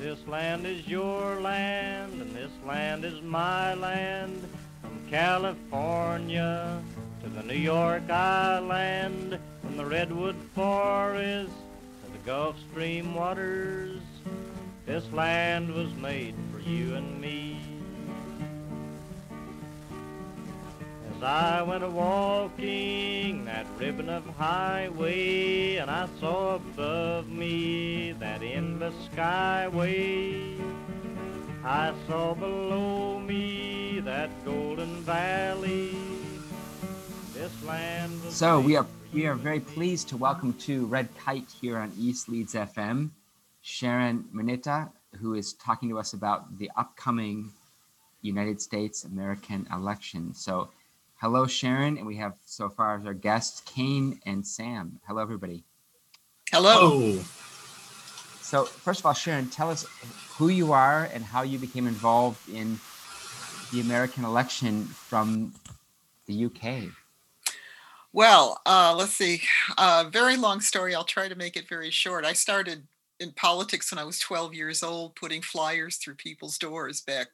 This land is your land, and this land is my land. From California to the New York Island, from the Redwood Forest to the Gulf Stream waters, this land was made for you and me. As I went a walking that ribbon of highway, and I saw above me that endless skyway. I saw below me that golden valley. This land was So we are we are very pleased to welcome to Red Kite here on East Leeds FM, Sharon Manitta, who is talking to us about the upcoming United States American election. So, hello, Sharon, and we have so far as our guests Kane and Sam. Hello, everybody. Hello. So, first of all, Sharon, tell us who you are and how you became involved in the American election from the UK. Well, uh, let's see. Uh, very long story. I'll try to make it very short. I started in politics when I was 12 years old, putting flyers through people's doors back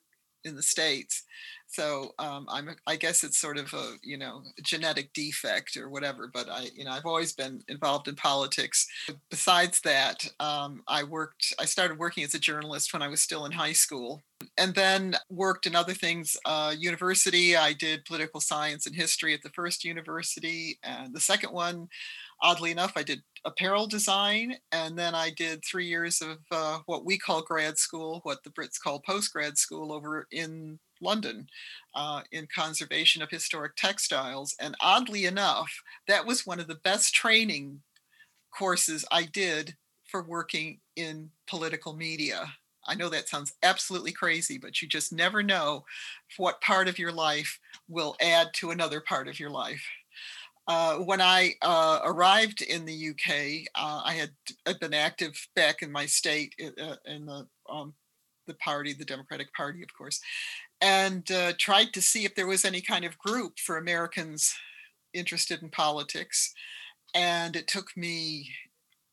in the states. So um, I'm, I guess it's sort of a, you know, genetic defect or whatever. But I, you know, I've always been involved in politics. Besides that, um, I worked. I started working as a journalist when I was still in high school, and then worked in other things. Uh, university, I did political science and history at the first university, and the second one, oddly enough, I did apparel design, and then I did three years of uh, what we call grad school, what the Brits call post grad school, over in London, uh, in conservation of historic textiles. And oddly enough, that was one of the best training courses I did for working in political media. I know that sounds absolutely crazy, but you just never know what part of your life will add to another part of your life. Uh, when I uh, arrived in the UK, uh, I had I'd been active back in my state uh, in the um, the party, the Democratic Party, of course, and uh, tried to see if there was any kind of group for Americans interested in politics. And it took me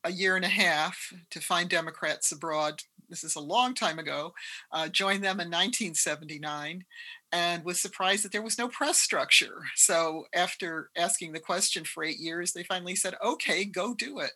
a year and a half to find Democrats abroad. This is a long time ago. Uh, joined them in 1979 and was surprised that there was no press structure. So after asking the question for eight years, they finally said, okay, go do it,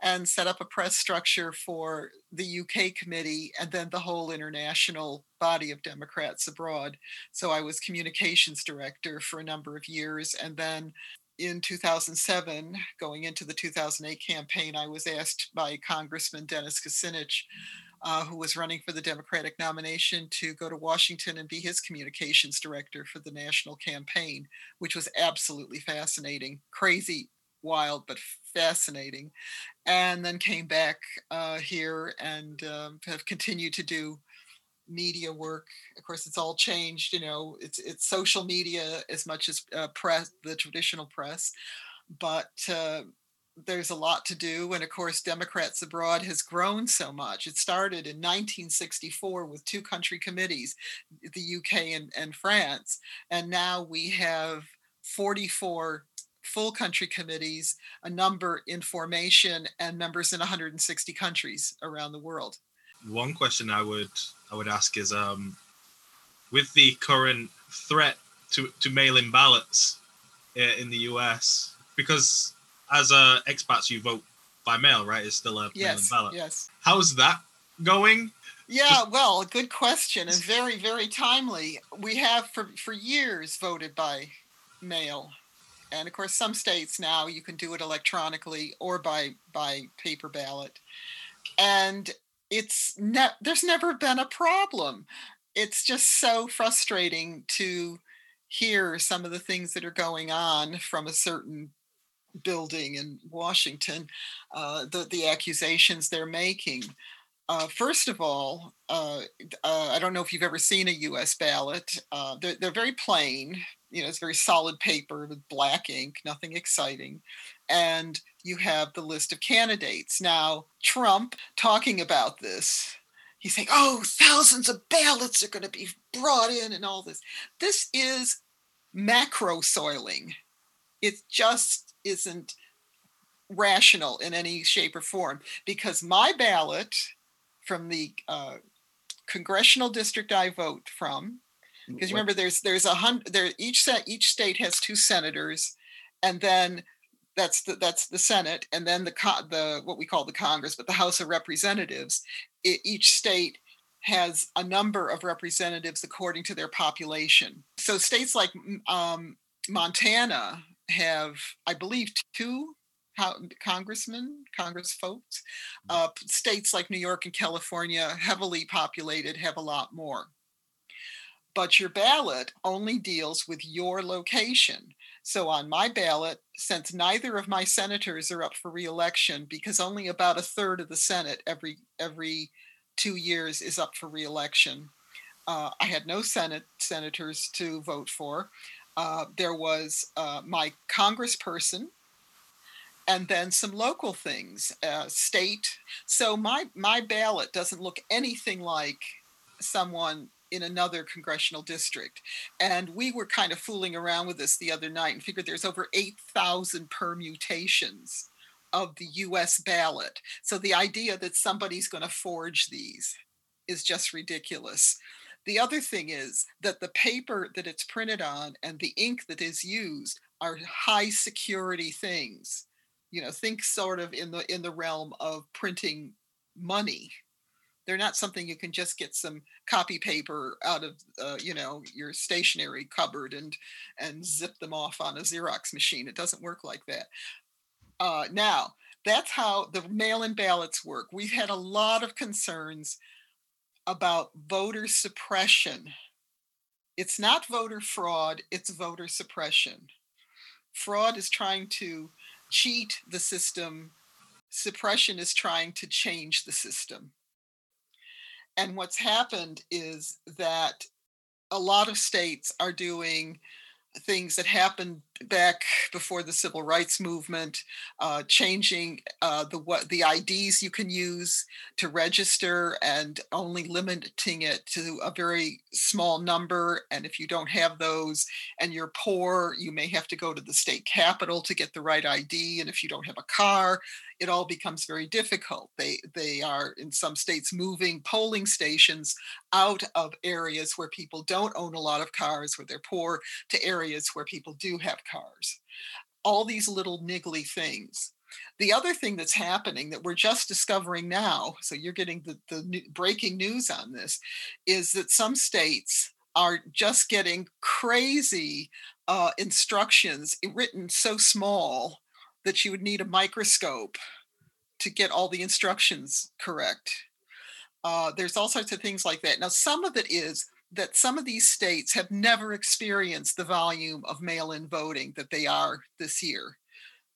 and set up a press structure for the UK committee and then the whole international body of Democrats abroad. So I was communications director for a number of years. And then in 2007, going into the 2008 campaign, I was asked by Congressman Dennis Kucinich uh, who was running for the Democratic nomination to go to Washington and be his communications director for the national campaign, which was absolutely fascinating, crazy, wild, but fascinating. And then came back uh, here and um, have continued to do media work. Of course, it's all changed. You know, it's it's social media as much as uh, press, the traditional press, but. Uh, there's a lot to do. And of course, Democrats Abroad has grown so much. It started in 1964 with two country committees, the UK and, and France. And now we have 44 full country committees, a number in formation, and members in 160 countries around the world. one question I would I would ask is um, with the current threat to to mail-in ballots uh, in the US because as uh, expats you vote by mail, right? It's still a Yes, ballot. yes. How's that going? Yeah, well, good question and very, very timely. We have for, for years voted by mail. And of course, some states now you can do it electronically or by by paper ballot. And it's ne- there's never been a problem. It's just so frustrating to hear some of the things that are going on from a certain building in Washington, uh, the the accusations they're making. Uh, first of all, uh, uh, I don't know if you've ever seen a U.S. ballot. Uh, they're, they're very plain. You know, it's very solid paper with black ink, nothing exciting. And you have the list of candidates. Now, Trump talking about this, he's saying, oh, thousands of ballots are going to be brought in and all this. This is macro soiling. It just isn't rational in any shape or form because my ballot from the uh, congressional district I vote from. Because remember, there's there's a hundred. There each set each state has two senators, and then that's the that's the Senate, and then the the what we call the Congress, but the House of Representatives. It, each state has a number of representatives according to their population. So states like um, Montana have, I believe, two congressmen, congress folks. Mm. Uh, states like New York and California, heavily populated, have a lot more. But your ballot only deals with your location. So on my ballot, since neither of my senators are up for reelection, because only about a third of the Senate every every two years is up for reelection, uh, I had no Senate senators to vote for. Uh, there was uh, my congressperson and then some local things, uh, state. So my my ballot doesn't look anything like someone in another congressional district. And we were kind of fooling around with this the other night and figured there's over 8,000 permutations of the US ballot. So the idea that somebody's going to forge these is just ridiculous. The other thing is that the paper that it's printed on and the ink that is used are high security things. You know, think sort of in the in the realm of printing money. They're not something you can just get some copy paper out of uh, you know your stationery cupboard and and zip them off on a Xerox machine. It doesn't work like that. Uh, now that's how the mail-in ballots work. We've had a lot of concerns about voter suppression. It's not voter fraud, it's voter suppression. Fraud is trying to cheat the system, suppression is trying to change the system. And what's happened is that a lot of states are doing things that happened back before the civil rights movement, uh, changing uh, the what the IDs you can use to register and only limiting it to a very small number. And if you don't have those and you're poor, you may have to go to the state capitol to get the right ID. And if you don't have a car, it all becomes very difficult. They they are in some states moving polling stations out of areas where people don't own a lot of cars, where they're poor, to areas where people do have cars. All these little niggly things. The other thing that's happening that we're just discovering now, so you're getting the, the new, breaking news on this, is that some states are just getting crazy uh, instructions written so small that you would need a microscope to get all the instructions correct. Uh, there's all sorts of things like that. Now, some of it is that some of these states have never experienced the volume of mail-in voting that they are this year.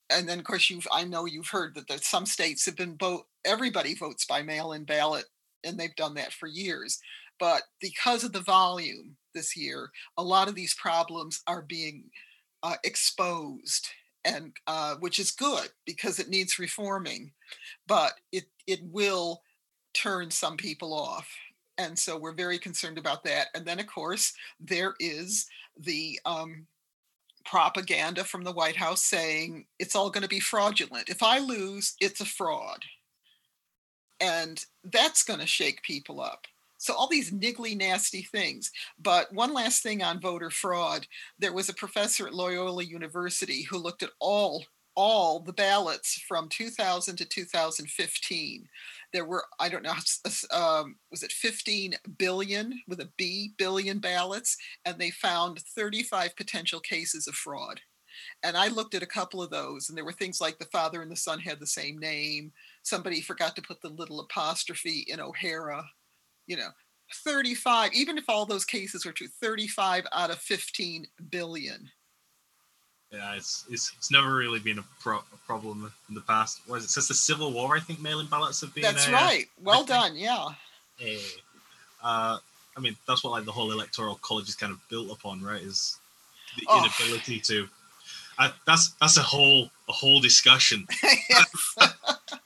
And then, of course, you've I know you've heard that, that some states have been vote everybody votes by mail-in ballot, and they've done that for years. But because of the volume this year, a lot of these problems are being uh, exposed and uh, which is good because it needs reforming, but it it will turn some people off, and so we're very concerned about that. And then of course there is the um, propaganda from the White House saying it's all going to be fraudulent. If I lose, it's a fraud, and that's going to shake people up. So all these niggly, nasty things. But one last thing on voter fraud: there was a professor at Loyola University who looked at all all the ballots from 2000 to 2015 there were i don't know um, was it 15 billion with a b billion ballots and they found 35 potential cases of fraud. And i looked at a couple of those and there were things like the father and the son had the same name somebody forgot to put the little apostrophe in o'hara you know 35 even if all those cases were true 35 out of 15 billion yeah it's it's, it's never really been a, pro- a problem in the past. Was it? Since the civil war i think mail-in ballots have been that's uh, right. Well done yeah. hey, uh, i mean that's what like the whole electoral college is kind of built upon right is the oh. inability to uh, that's that's a whole a whole discussion.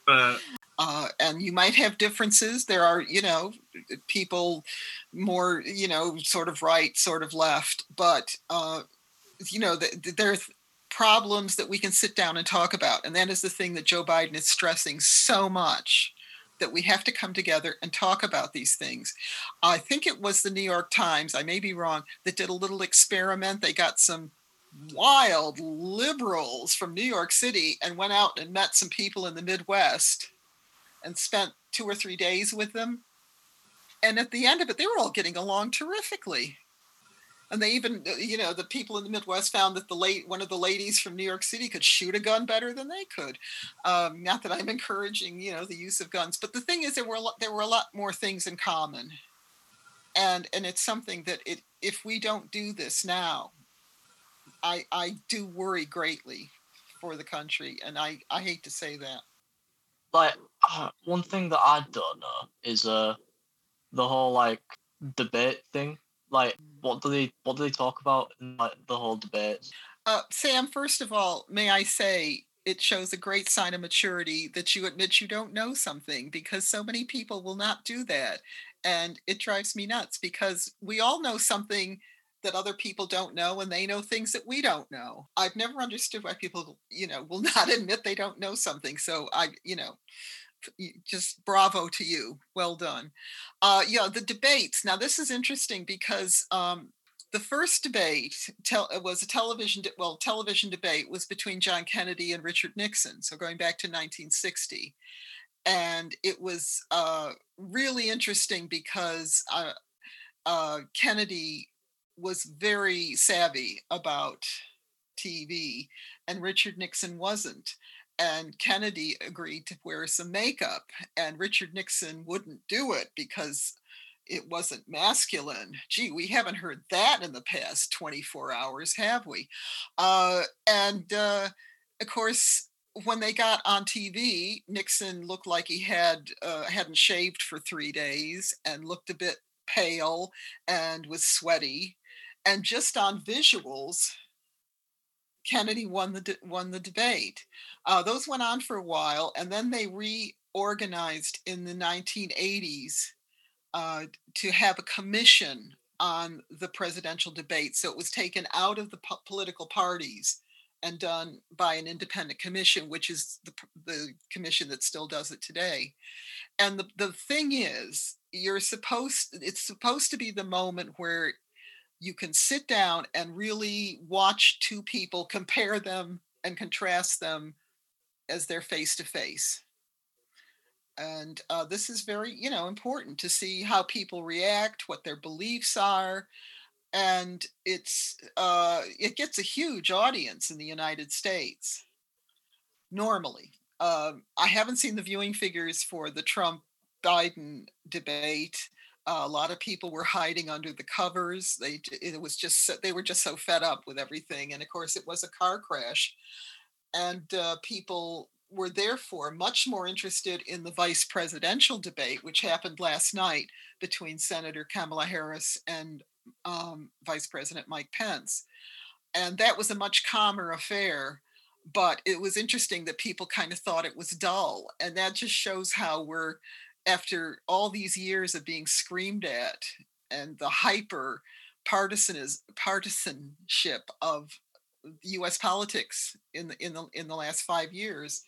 But uh, and you might have differences. There are, you know, people more, you know, sort of right, sort of left, but, uh, you know, the, there's problems that we can sit down and talk about. And that is the thing that Joe Biden is stressing so much that we have to come together and talk about these things. I think it was the New York Times, I may be wrong, that did a little experiment. They got some wild liberals from New York City and went out and met some people in the Midwest and spent two or three days with them. And at the end of it, they were all getting along terrifically. And they even, uh, you know, the people in the Midwest found that the late one of the ladies from New York City could shoot a gun better than they could. Um, not that I'm encouraging, you know, the use of guns, but the thing is, there were a lot, there were a lot more things in common, and and it's something that it if we don't do this now, I I do worry greatly for the country, and I I hate to say that. Like uh, one thing that I don't know is uh the whole like debate thing. Like, what do they what do they talk about in like the whole debate? Uh, Sam, first of all, may I say it shows a great sign of maturity that you admit you don't know something because so many people will not do that. And it drives me nuts because we all know something that other people don't know and they know things that we don't know. I've never understood why people, you know, will not admit they don't know something. So I, you know, just bravo to you. Well done. Uh, yeah, the debates. Now, this is interesting because um, the first debate tel- was a television, de- well, television debate was between John Kennedy and Richard Nixon. So going back to 1960. And it was uh, really interesting because uh, uh Kennedy was very savvy about TV, and Richard Nixon wasn't. And Kennedy agreed to wear some makeup, and Richard Nixon wouldn't do it because it wasn't masculine. Gee, we haven't heard that in the past 24 hours, have we? Uh, and uh, of course, when they got on TV, Nixon looked like he had uh, hadn't shaved for three days and looked a bit pale and was sweaty and just on visuals, Kennedy won the de- won the debate. Uh, those went on for a while, and then they reorganized in the 1980s uh, to have a commission on the presidential debate. So it was taken out of the po- political parties and done by an independent commission, which is the, the commission that still does it today. And the, the thing is, you're supposed it's supposed to be the moment where you can sit down and really watch two people, compare them and contrast them as they're face to face. And uh, this is very, you know, important to see how people react, what their beliefs are, and it's uh, it gets a huge audience in the United States. Normally, uh, I haven't seen the viewing figures for the Trump Biden debate uh, a lot of people were hiding under the covers. They it was just they were just so fed up with everything, and of course it was a car crash, and uh, people were therefore much more interested in the vice presidential debate, which happened last night between Senator Kamala Harris and um, Vice President Mike Pence, and that was a much calmer affair. But it was interesting that people kind of thought it was dull, and that just shows how we're after all these years of being screamed at and the hyper partisan is partisanship of U.S. politics in the in the in the last five years,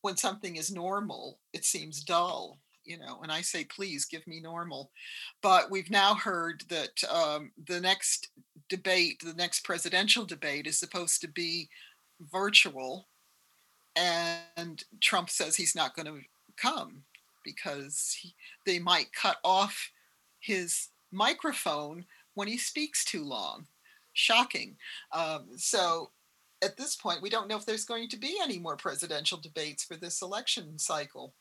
when something is normal, it seems dull. You know, and I say, please give me normal. But we've now heard that um, the next debate, the next presidential debate, is supposed to be virtual, and Trump says he's not going to come because he, they might cut off his microphone when he speaks too long. Shocking. Um, so at this point, we don't know if there's going to be any more presidential debates for this election cycle.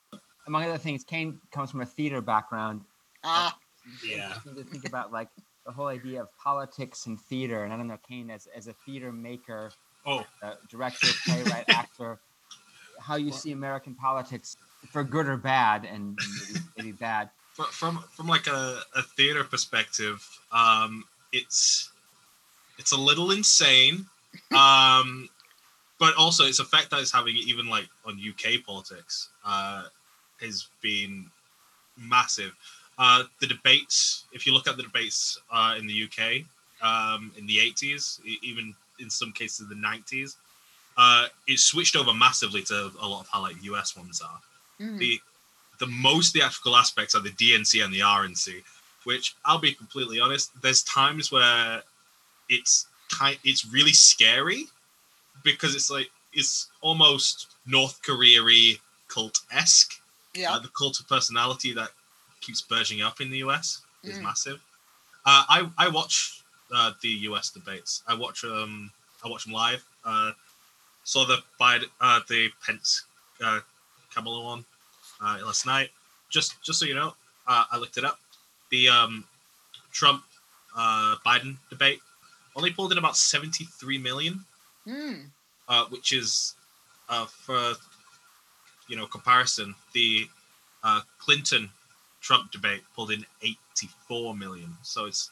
Among other things, Kane comes from a theater background. Ah, Yeah. To think about like the whole idea of politics and theater, and I don't know Kane as as a theater maker, Oh, uh, director, playwright, actor, how you see American politics for good or bad, and maybe, maybe bad. fr- from from like a, a theater perspective, um, it's it's a little insane, um, but also its effect that it's having even like on UK politics uh, has been massive. Uh, the debates, if you look at the debates uh, in the UK um, in the 80s, e- even in some cases the 90s, uh, it switched over massively to a lot of how like US ones are mm, the the most theatrical aspects are the DNC and the RNC, which I'll be completely honest, there's times where it's kind it's really scary because it's like it's almost North Korea cult esque. Yeah. Uh, the cult of personality that keeps burgeoning up in the US is Mm. massive. Uh, I I watch uh, the US debates. I watch um I watch them live. Uh, saw the Biden, uh, the Pence uh, Kamala one uh, last night. Just just so you know, uh, I looked it up. The um, Trump uh, Biden debate only pulled in about seventy three million Mm. uh, which is uh, for you know comparison the uh, Clinton Trump debate pulled in 84 million so it's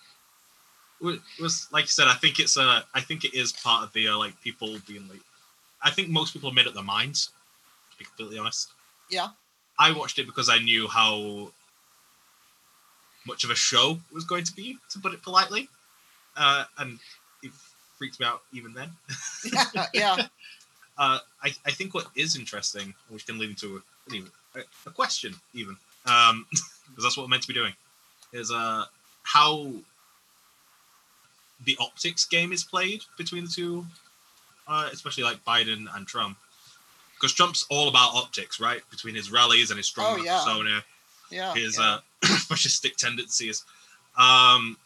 it was like you said I think it's uh, I think it is part of the uh, like people being like I think most people made up their minds to be completely honest Yeah. I watched it because I knew how much of a show it was going to be to put it politely uh, and it freaked me out even then Yeah. yeah. uh, I, I think what is interesting, which can lead into a, a, a question even, um, because that's what we're meant to be doing, is uh, how the optics game is played between the two, uh, especially like Biden and Trump. Because Trump's all about optics, right? Between his rallies and his strong Oh, yeah. persona, Yeah. his yeah. uh, fascistic tendencies. Um,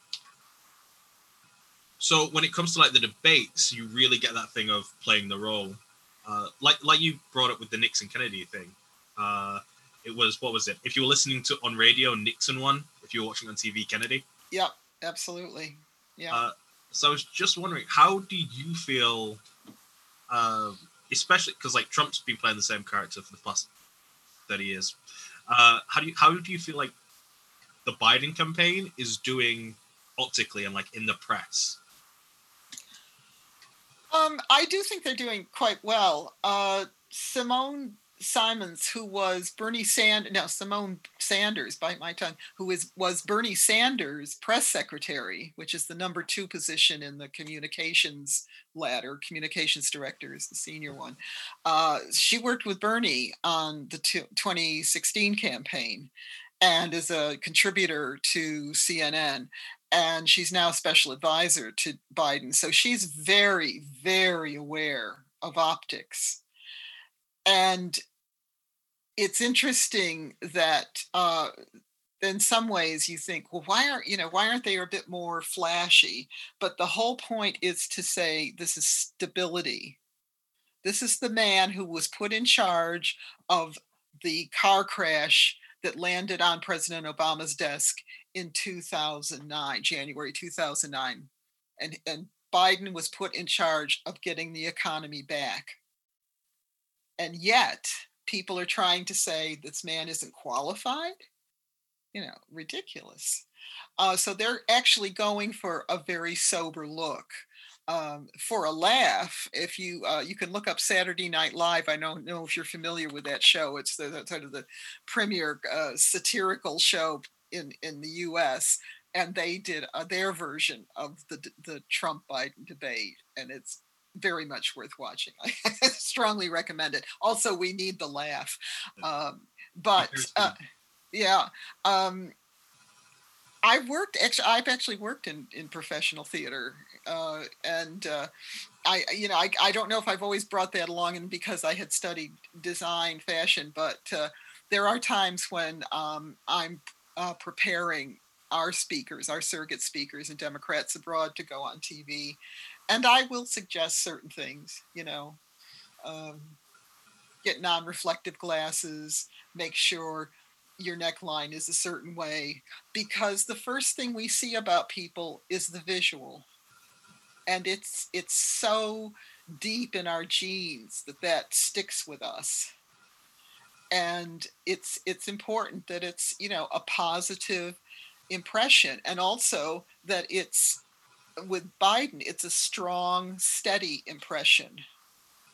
so when it comes to like the debates, you really get that thing of playing the role, uh, like like you brought up with the Nixon Kennedy thing. Uh, it was what was it? If you were listening to on radio, Nixon won. If you were watching on TV, Kennedy. Yep. Absolutely. Yeah. Uh, so I was just wondering, how do you feel, uh, especially because like Trump's been playing the same character for the past thirty years. Uh, how do you how do you feel like the Biden campaign is doing optically and like in the press? Um, I do think they're doing quite well. Uh, Simone Simons, who was Bernie Sand, no Simone Sanders, bite my tongue, who is was Bernie Sanders' press secretary, which is the number two position in the communications ladder. Communications director is the senior one. Uh, she worked with Bernie on the two- 2016 campaign, and is a contributor to CNN and she's now special advisor to Biden. So she's very, very aware of optics. And it's interesting that uh, in some ways you think, well, why aren't you know why aren't they a bit more flashy? But the whole point is to say this is stability. This is the man who was put in charge of the car crash that landed on President Obama's desk in 2009, January 2009. And, and Biden was put in charge of getting the economy back. And yet, people are trying to say this man isn't qualified. You know, ridiculous. Uh, so they're actually going for a very sober look. Um, for a laugh, if you uh, you can look up Saturday Night Live. I don't know if you're familiar with that show. It's the, the sort of the premier uh, satirical show in in the U.S. And they did uh, their version of the the Trump Biden debate, and it's very much worth watching. I strongly recommend it. Also, we need the laugh, um, but uh, yeah. Um, I worked actually. I've actually worked in in professional theater, uh, and uh, I, you know, I, I don't know if I've always brought that along, and because I had studied design, fashion, but uh, there are times when um, I'm uh, preparing our speakers, our surrogate speakers, and Democrats abroad to go on TV, and I will suggest certain things. You know, um, get non-reflective glasses. Make sure your neckline is a certain way because the first thing we see about people is the visual and it's it's so deep in our genes that that sticks with us and it's it's important that it's you know a positive impression and also that it's with Biden it's a strong steady impression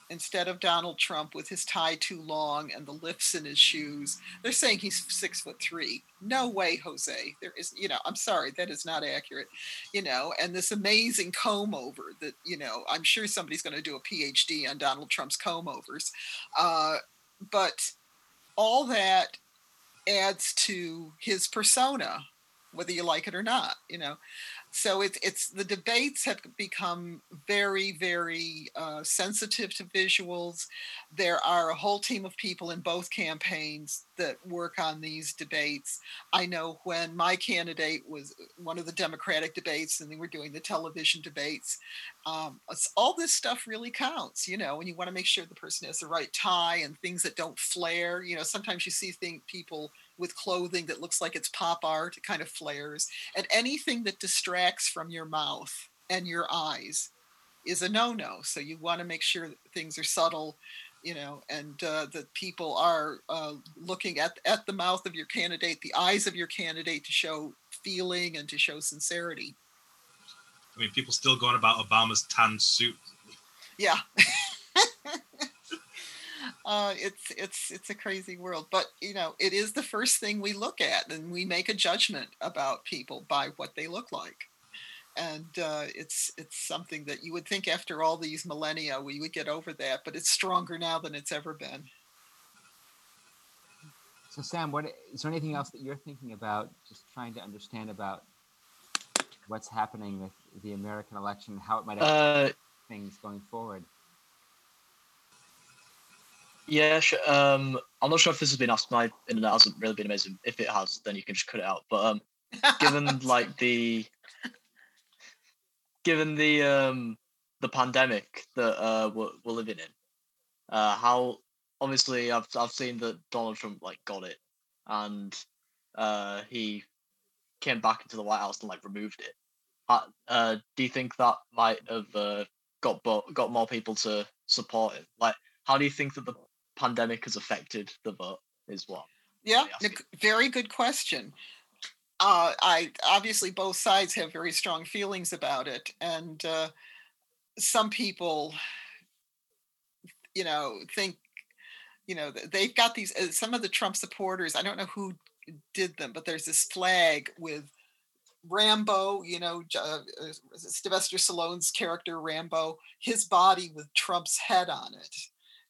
instead of Donald Trump with his tie too long and the lifts in his shoes. They're saying he's six foot three. No way, Jose. There is, you know, I'm sorry, that is not accurate. You know, and this amazing comb over that, you know, I'm sure somebody's going to do a PhD on Donald Trump's comb overs. Uh, but all that adds to his persona, whether you like it or not, you know so it's it's the debates have become very very uh, sensitive to visuals. There are a whole team of people in both campaigns that work on these debates. I know when my candidate was one of the democratic debates and they were doing the television debates um, all this stuff really counts you know and you want to make sure the person has the right tie and things that don't flare you know sometimes you see think people with clothing that looks like it's pop art, it kind of flares. And anything that distracts from your mouth and your eyes is a no no. So you want to make sure that things are subtle, you know, and uh, that people are uh, looking at, at the mouth of your candidate, the eyes of your candidate to show feeling and to show sincerity. I mean, people still going about Obama's tan suit. Yeah. uh, it's it's it's a crazy world but you know it is the first thing we look at and we make a judgment about people by what they look like. And uh, it's it's something that you would think after all these millennia we would get over that but it's stronger now than it's ever been. So sam what is there anything else that you're thinking about just trying to understand about what's happening with the american election how it might affect uh, things going forward yeah, sure. um, I'm not sure if this has been asked. My internet hasn't really been amazing. If it has, then you can just cut it out. But um, given like the given the um the pandemic that uh we're, we're living in, uh, how obviously I've I've seen that Donald Trump like got it, and uh he came back into the White House and like removed it. Uh, uh do you think that might have uh, got bo- got more people to support him? Like, how do you think that the pandemic has affected the vote is what yeah very good question. Uh, i obviously both sides have very strong feelings about it and uh, some people you know think you know they've got these uh, some of the trump supporters i don't know who did them but there's this flag with rambo you know uh, sylvester stallone's character rambo his body with trump's head on it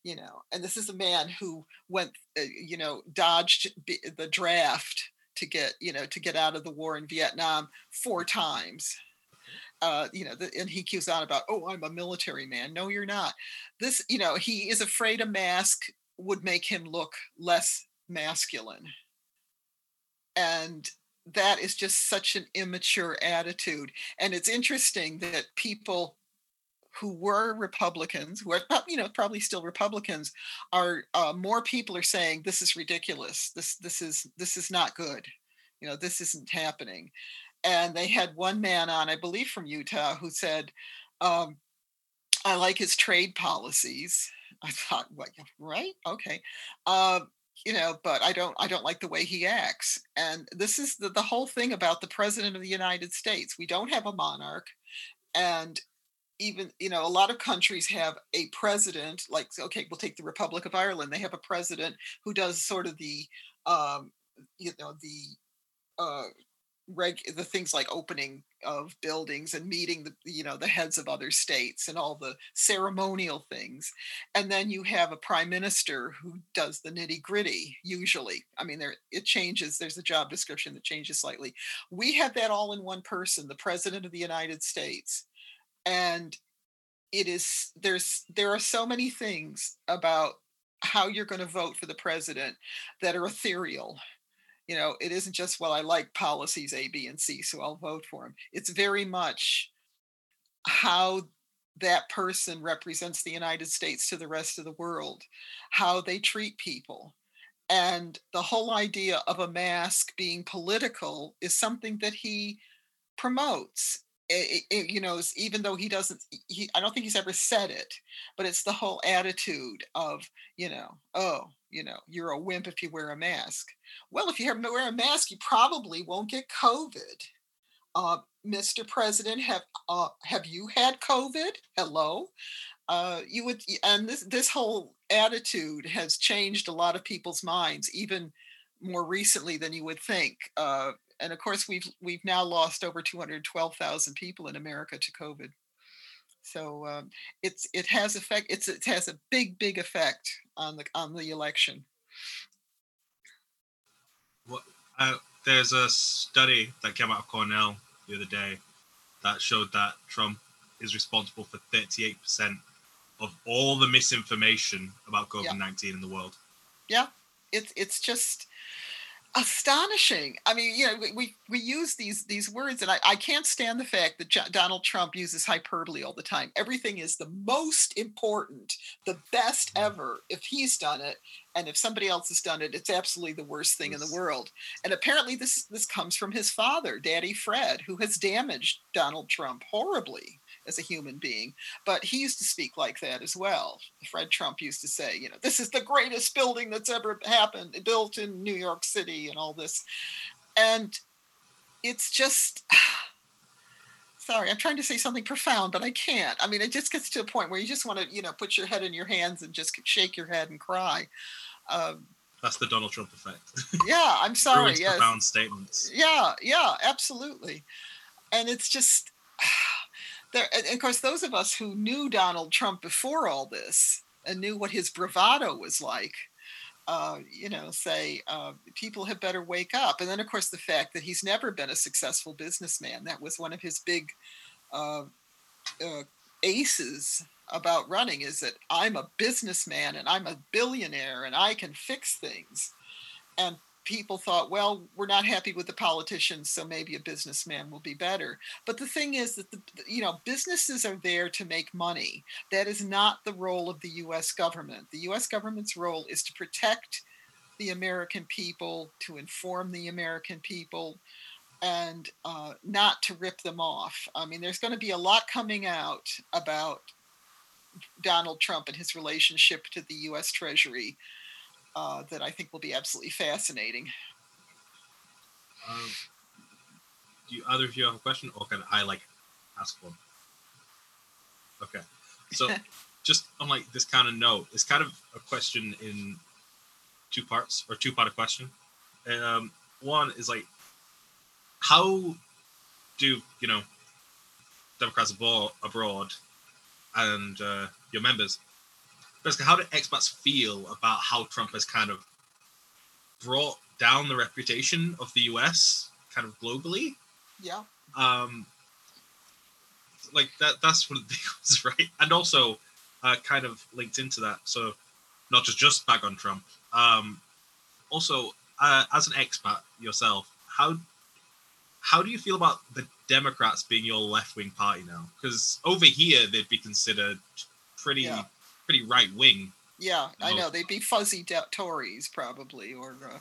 you know and this is a man who went uh, you know dodged the draft to get you know to get out of the war in vietnam four times uh, you know, the, and he keeps on about, oh, I'm a military man. No, you're not. This, you know, he is afraid a mask would make him look less masculine. And that is just such an immature attitude. And it's interesting that people who were Republicans, who are you know probably still Republicans, are uh, more people are saying this is ridiculous. This this is this is not good. You know this isn't happening. And they had one man on, I believe from Utah, who said, um, "I like his trade policies." I thought, what, right? Okay. Uh, you know but i don't i don't like the way he acts and this is the, the whole thing about the president of the united states we don't have a monarch and even you know a lot of countries have a president like okay we'll take the republic of ireland they have a president who does sort of the um you know the uh reg the things like opening of buildings and meeting the you know the heads of other states and all the ceremonial things. And then you have a prime minister who does the nitty gritty usually. I mean there it changes there's a job description that changes slightly. We have that all in one person the president of the united states and it is there's there are so many things about how you're going to vote for the president that are ethereal. You know it isn't just well i like policies a b and c so i'll vote for him it's very much how that person represents the united states to the rest of the world how they treat people. And the whole idea of a mask being political is something that he promotes it, it, you know, even though he doesn't, he, I don't think he's ever said it, but it's the whole attitude of, you know, oh, you know, you're a wimp if you wear a mask. Well, if you wear a mask, you probably won't get COVID. Uh, Mr. President, have uh, have you had COVID? Hello. Uh, you would, and this this whole attitude has changed a lot of people's minds, even more recently than you would think. Uh, and of course we've we've now lost over 212,000 people in America to COVID. So um, it's it has effect. It's it has a big big effect on the on the election. there's a study that came out of Cornell the other day that showed that Trump is responsible for 38% of all the misinformation about COVID 19 in the world. Yeah, it's it's just astonishing. I mean, you know, we, we, we use these these words, and I, I can't stand the fact that J- Donald Trump uses hyperbole all the time. Everything is the most important, the best mm. ever. If he's done it, and if somebody else has done it, it's absolutely the worst thing in the world. And apparently, this this comes from his father, Daddy Fred, who has damaged Donald Trump horribly as a human being. But he used to speak like that as well. Fred Trump used to say, you know, this is the greatest building that's ever happened, built in New York City and all this. And it's just sorry, I'm trying to say something profound, but I can't. I mean, it just gets to a point where you just want to, you know, put your head in your hands and just shake your head and cry. Um, That's the Donald Trump effect. yeah, I'm sorry. Yes. Profound statements. Yeah, yeah, absolutely. And it's just there, and of course, those of us who knew Donald Trump before all this and knew what his bravado was like, uh, you know, say uh, people had better wake up. And then, of course, the fact that he's never been a successful businessman. That was one of his big uh, uh aces about running is that I'm a businessman and I'm a billionaire and I can fix things. And people thought, well, we're not happy with the politicians, so maybe a businessman will be better. But the thing is that the, you know businesses are there to make money. That is not the role of the U.S. government. The U.S. government's role is to protect the American people, to inform the American people, and uh, not to rip them off. I mean, there's going to be a lot coming out about Donald Trump and his relationship to the U.S. Treasury uh, that I think will be absolutely fascinating. Um, do you, either of you have a question, or can I like ask one? Okay, so just on like this kind of note, it's kind of a question in two parts or two part of question. Um, one is like, how do you know Democrats abroad, abroad and uh, your members basically how do expats feel about how Trump has kind of brought down the reputation of the US kind of globally? Yeah. Um like that that's one of the things, right? And also uh kind of linked into that. So not just just back on Trump. Um also uh, as an expat yourself, how how do you feel about the Democrats being your left wing party now? Because over here they'd be considered pretty yeah pretty right wing. Yeah, I know they'd be fuzzy de- Tories probably, or uh,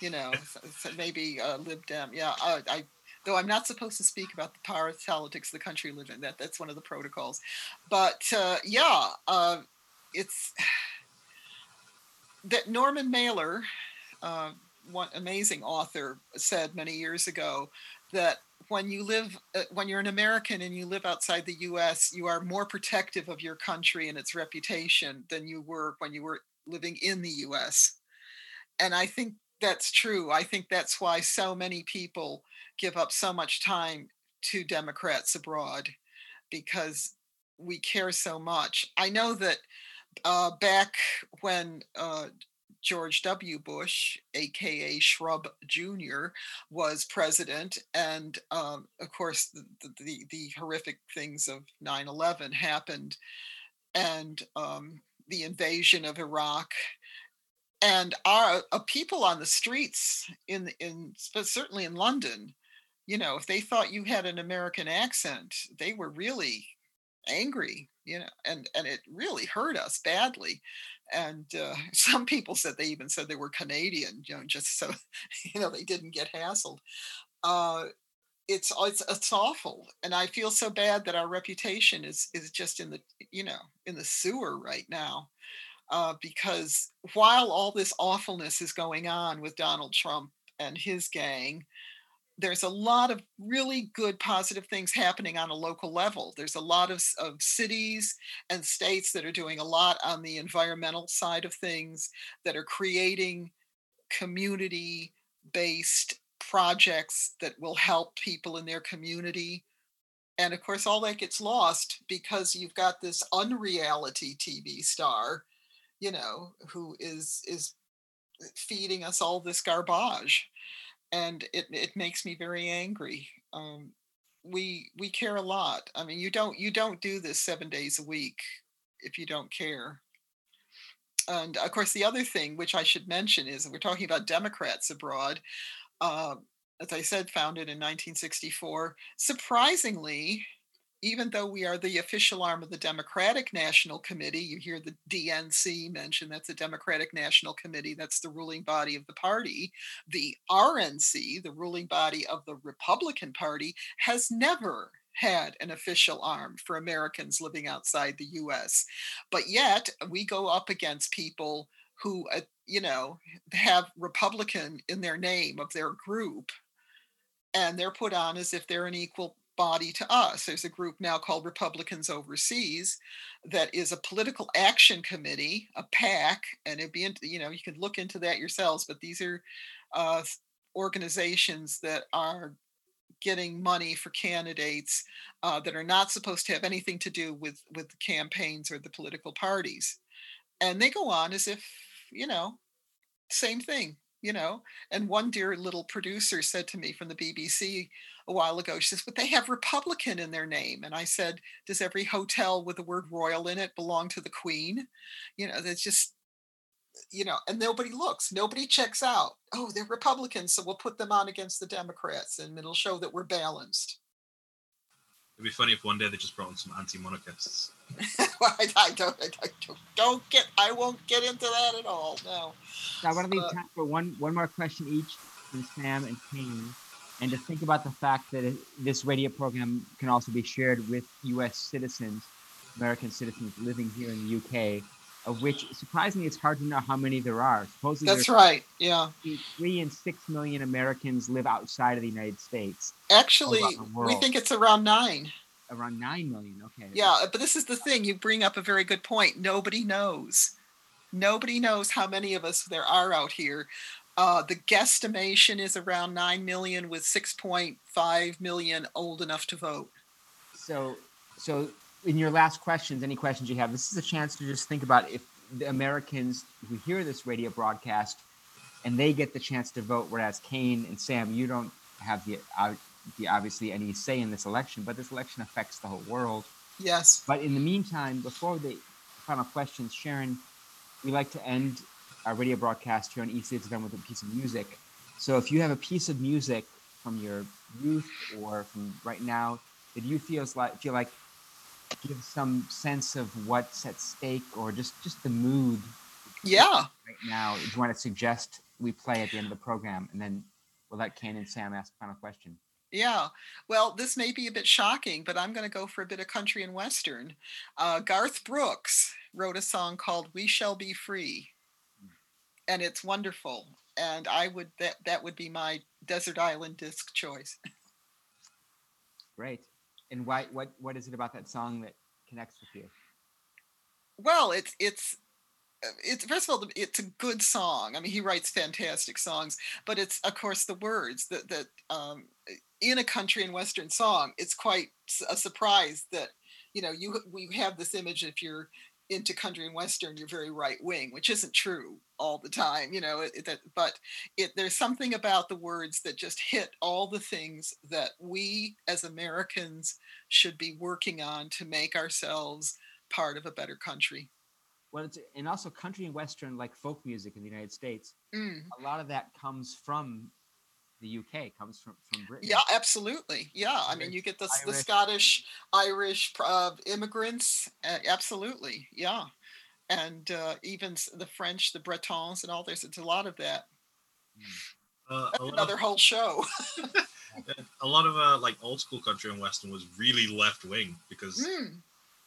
you know, maybe uh, Lib Dem. Yeah, I, I though I'm not supposed to speak about the power politics of the country we live in. That that's one of the protocols. But uh, yeah, uh, it's that Norman Mailer, uh, one amazing author, said many years ago that when you live uh, when you're an american and you live outside the us you are more protective of your country and its reputation than you were when you were living in the us and i think that's true. I think that's why so many people give up so much time to democrats abroad because we care so much. I know that uh, back when uh, George W. Bush, aka Shrub Jr., was president, and um, of course the, the, the horrific things of 9/11 happened, and um, the invasion of Iraq, and our uh, people on the streets in in but certainly in London, you know, if they thought you had an American accent, they were really angry you know and and it really hurt us badly and uh, some people said they even said they were Canadian, you know, just so you know they didn't get hassled. Uh, it's it's it's awful, and I feel so bad that our reputation is is just in the you know in the sewer right now. Uh, because while all this awfulness is going on with Donald Trump and his gang, there's a lot of really good positive things happening on a local level. There's a lot of, of cities and states that are doing a lot on the environmental side of things that are creating community based projects that will help people in their community. And of course, all that gets lost because you've got this unreality TV star, you know, who is is eh, feeding us all this garbage and it it makes me very angry. Um, we we care a lot. I mean, you don't you don't do this seven days a week if you don't care. And of course, the other thing which I should mention is we're talking about Democrats abroad. Uh, as I said, founded in 1964. Surprisingly, even though we are the official arm of the Democratic National Committee, you hear the DNC mentioned, that's the Democratic National Committee, that's the ruling body of the party. The RNC, the ruling body of the Republican Party, has never had an official arm for Americans living outside the US. But yet, we go up against people who, uh, you know, have Republican in their name of their group, and they're put on as if they're an equal body to us. There's a group now called Republicans Overseas that is a political action committee, a PAC, and it'd be, you know, you can look into that yourselves, but these are uh, organizations that are getting money for candidates uh, that are not supposed to have anything to do with with the campaigns or the political parties and they go on as if you know same thing you know and one dear little producer said to me from the bbc a while ago she says but they have republican in their name and i said does every hotel with the word royal in it belong to the queen you know that's just you know, and nobody looks, nobody checks out. Oh, they're Republicans, so we'll put them on against the Democrats, and it'll show that we're balanced. It'd be funny if one day they just brought in some anti-monarchists. well, I, I, don't, I, don't, don't get, I won't get into that at all. No. So I want to leave uh, time for one, one more question each from Sam and Kane, and to think about the fact that this radio program can also be shared with U.S. citizens, American citizens living here in the UK of which surprisingly it's hard to know how many there are. Supposedly that's right. Yeah, three and six million Americans live outside of the United States. Actually, we think it's around nine. Around nine million. Okay. Yeah, but this is the thing. You bring up a very good point. Nobody knows. Nobody knows how many of us there are out here. Uh, the guesstimation is around 9 million with 6.5 million old enough to vote. So, so in your last questions, any questions you have, this is a chance to just think about if the Americans who hear this radio broadcast and they get the chance to vote, whereas Kane and Sam, you don't have the, uh, the obviously any say in this election, but this election affects the whole world. Yes. But in the meantime, before the final questions, Sharon, we like to end our radio broadcast here on Leeds with a piece of music. So if you have a piece of music from your youth or from right now that you feels like feel like give some sense of what's at stake or just just the mood yeah. right now do you want to suggest we play at the end of the program and then we'll let Kane and Sam ask final question? Yeah. Well this may be a bit shocking but i'm going to go for a bit of country and western. Uh, garth brooks wrote a song called we shall be free. And it's wonderful. And i would that that would be my desert island disc choice. Great and why what what is it about that song that connects with you? Well it's it's it's first of all it's a good song. I mean he writes fantastic songs but it's of course the words that that um, in a country and western song it's quite a surprise that you know you we have this image if you're into country and western you're very right wing which isn't true all the time you know it, that but it there's something about the words that just hit all the things that we as americans should be working on to make ourselves part of a better country well it's and also country and western like folk music in the united states mm. a lot of that comes from the UK comes from from Britain. Yeah, absolutely. Yeah, I mean, you get the Irish. the Scottish, Irish uh, immigrants. Uh, absolutely, yeah, and uh, even the French, the Bretons, and all this. It's a lot of that. Uh, another of, whole show. a lot of uh, like old school country and western was really left wing because mm.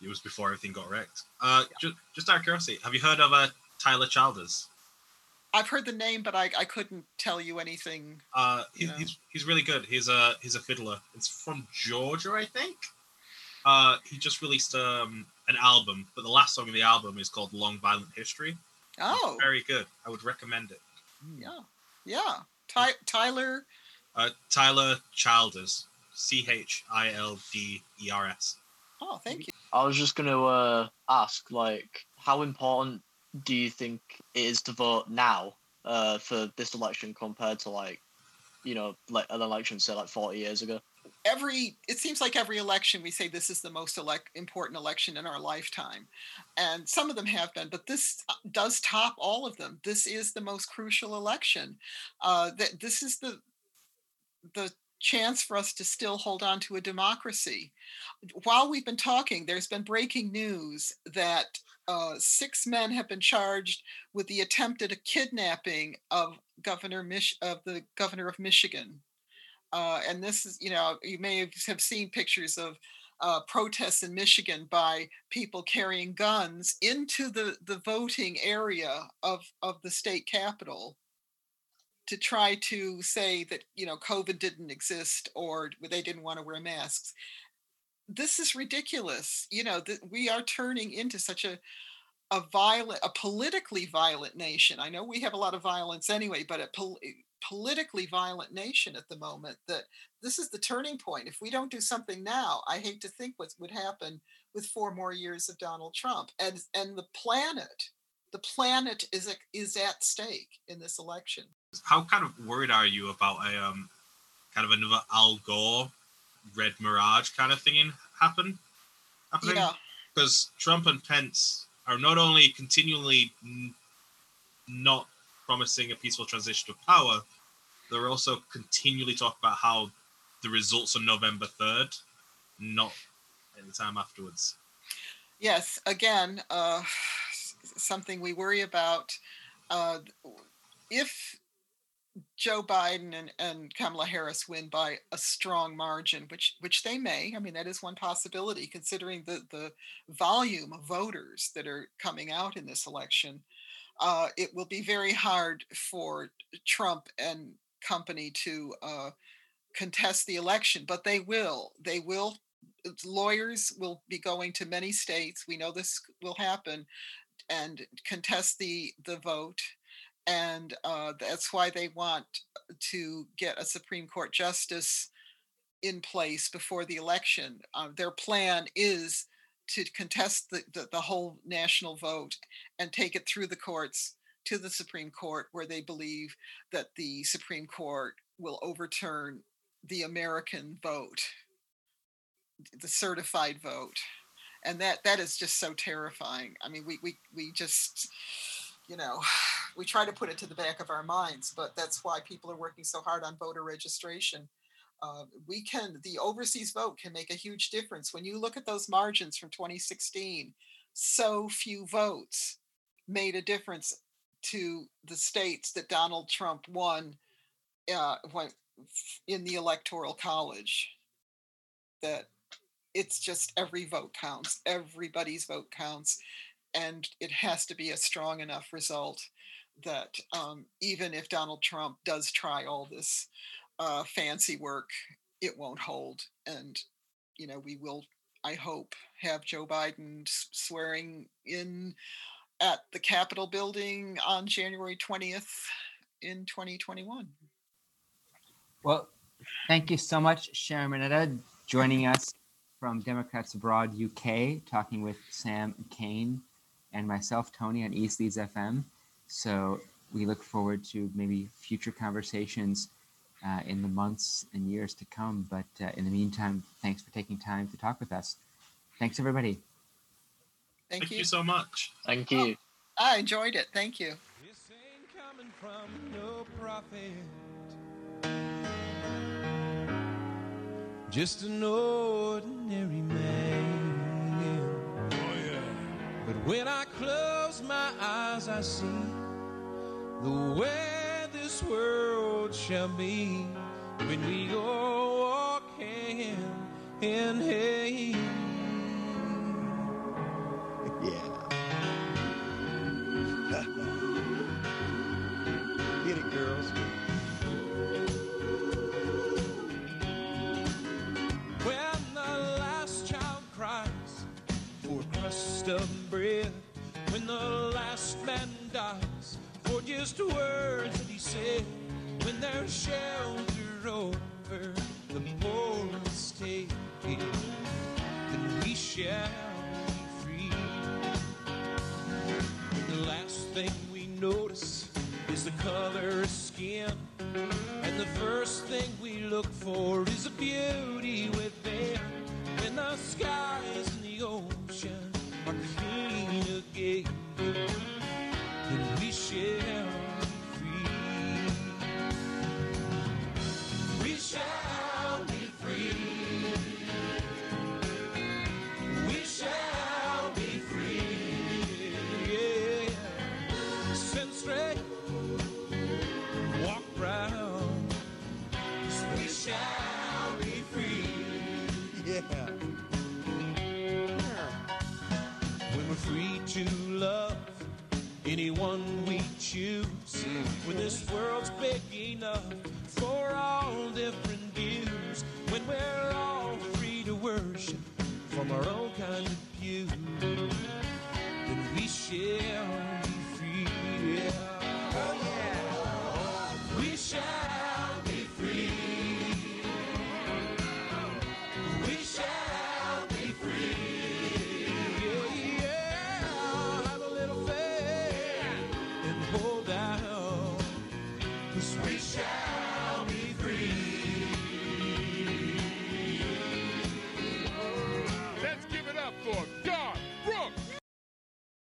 it was before everything got wrecked. Uh, yeah. just, just out of curiosity, have you heard of uh, Tyler Childers? I've heard the name, but I, I couldn't tell you anything. Uh, he, he's he's really good. He's a he's a fiddler. It's from Georgia, I think. Uh, he just released um an album, but the last song in the album is called "Long Violent History." Oh, it's very good. I would recommend it. Yeah, yeah. Ty- Tyler. Uh, Tyler Childers, C H I L D E R S. Oh, thank you. I was just gonna uh, ask, like, how important do you think it is to vote now uh, for this election compared to like you know, like an election say like 40 years ago? every it seems like every election we say this is the most elect, important election in our lifetime. And some of them have been but this does top all of them. This is the most crucial election. Uh, that this is the the chance for us to still hold on to a democracy. While we've been talking there's been breaking news that uh, six men have been charged with the attempted kidnapping of governor Mich- of the governor of michigan. Uh, and this is, you know, you may have seen pictures of uh, protests in Michigan by people carrying guns into the, the voting area of, of the state capitol to try to say that, you know, COVID didn't exist or they didn't want to wear masks. This is ridiculous. You know, that we are turning into such a, a violent, a politically violent nation. I know we have a lot of violence anyway, but a pol- eh, politically violent nation at the moment that this is the turning point. If we don't do something now, I hate to think what would happen with four more years of Donald Trump. And and the planet, the planet is is at stake in this election. How kind of worried are you about a um kind of another Al Gore red mirage kind of thing happen happening? Yeah. Because Trump and Pence are not only continually n- not promising a peaceful transition to power, they're also continually talking about how the results on November 3rd, not any time afterwards. Yes, again, uh, something we worry about. Uh, if Joe Biden and, and Kamala Harris win by a strong margin, which which they may. I mean, that is one possibility, considering the the volume of voters that are coming out in this election. Uh, it will be very hard for Trump and company to uh, contest the election, but they will. They will. Lawyers will be going to many states. We know this will happen, and contest the the vote, and uh, that's why they want to get a Supreme Court justice in place before the election. Uh, their plan is to contest the, the, the whole national vote and take it through the courts to the Supreme Court, where they believe that the Supreme Court will overturn the American vote, the certified vote. And that that is just so terrifying. I mean, we we we just you know, we try to put it to the back of our minds, but that's why people are working so hard on voter registration. Uh, we can, the overseas vote can make a huge difference. When you look at those margins from 2016, so few votes made a difference to the states that Donald Trump won uh, in the electoral college. That it's just every vote counts, everybody's vote counts, and it has to be a strong enough result that um, even if Donald Trump does try all this uh, fancy work, it won't hold. And, you know, we will, I hope, have Joe Biden swearing in at the Capitol building on January 20th in 2021. Well, thank you so much, Sharon Manitta, joining us from Democrats Abroad UK, talking with Sam Kane and myself, Tony, on East Leeds FM. So we look forward to maybe future conversations uh, in the months and years to come. But uh, in the meantime, thanks for taking time to talk with us. Thanks, everybody. Thank, Thank you. you so much. Thank you. Oh, I enjoyed it. Thank you. Just an ordinary man. But when I close my eyes, I see the way this world shall be when we go walking in hand. Just words that he said when there's shelter over the porous taken. Then we shall be free. The last thing we notice is the color of skin. And the first thing we look for is a beauty within. When the skies and the ocean are clean again,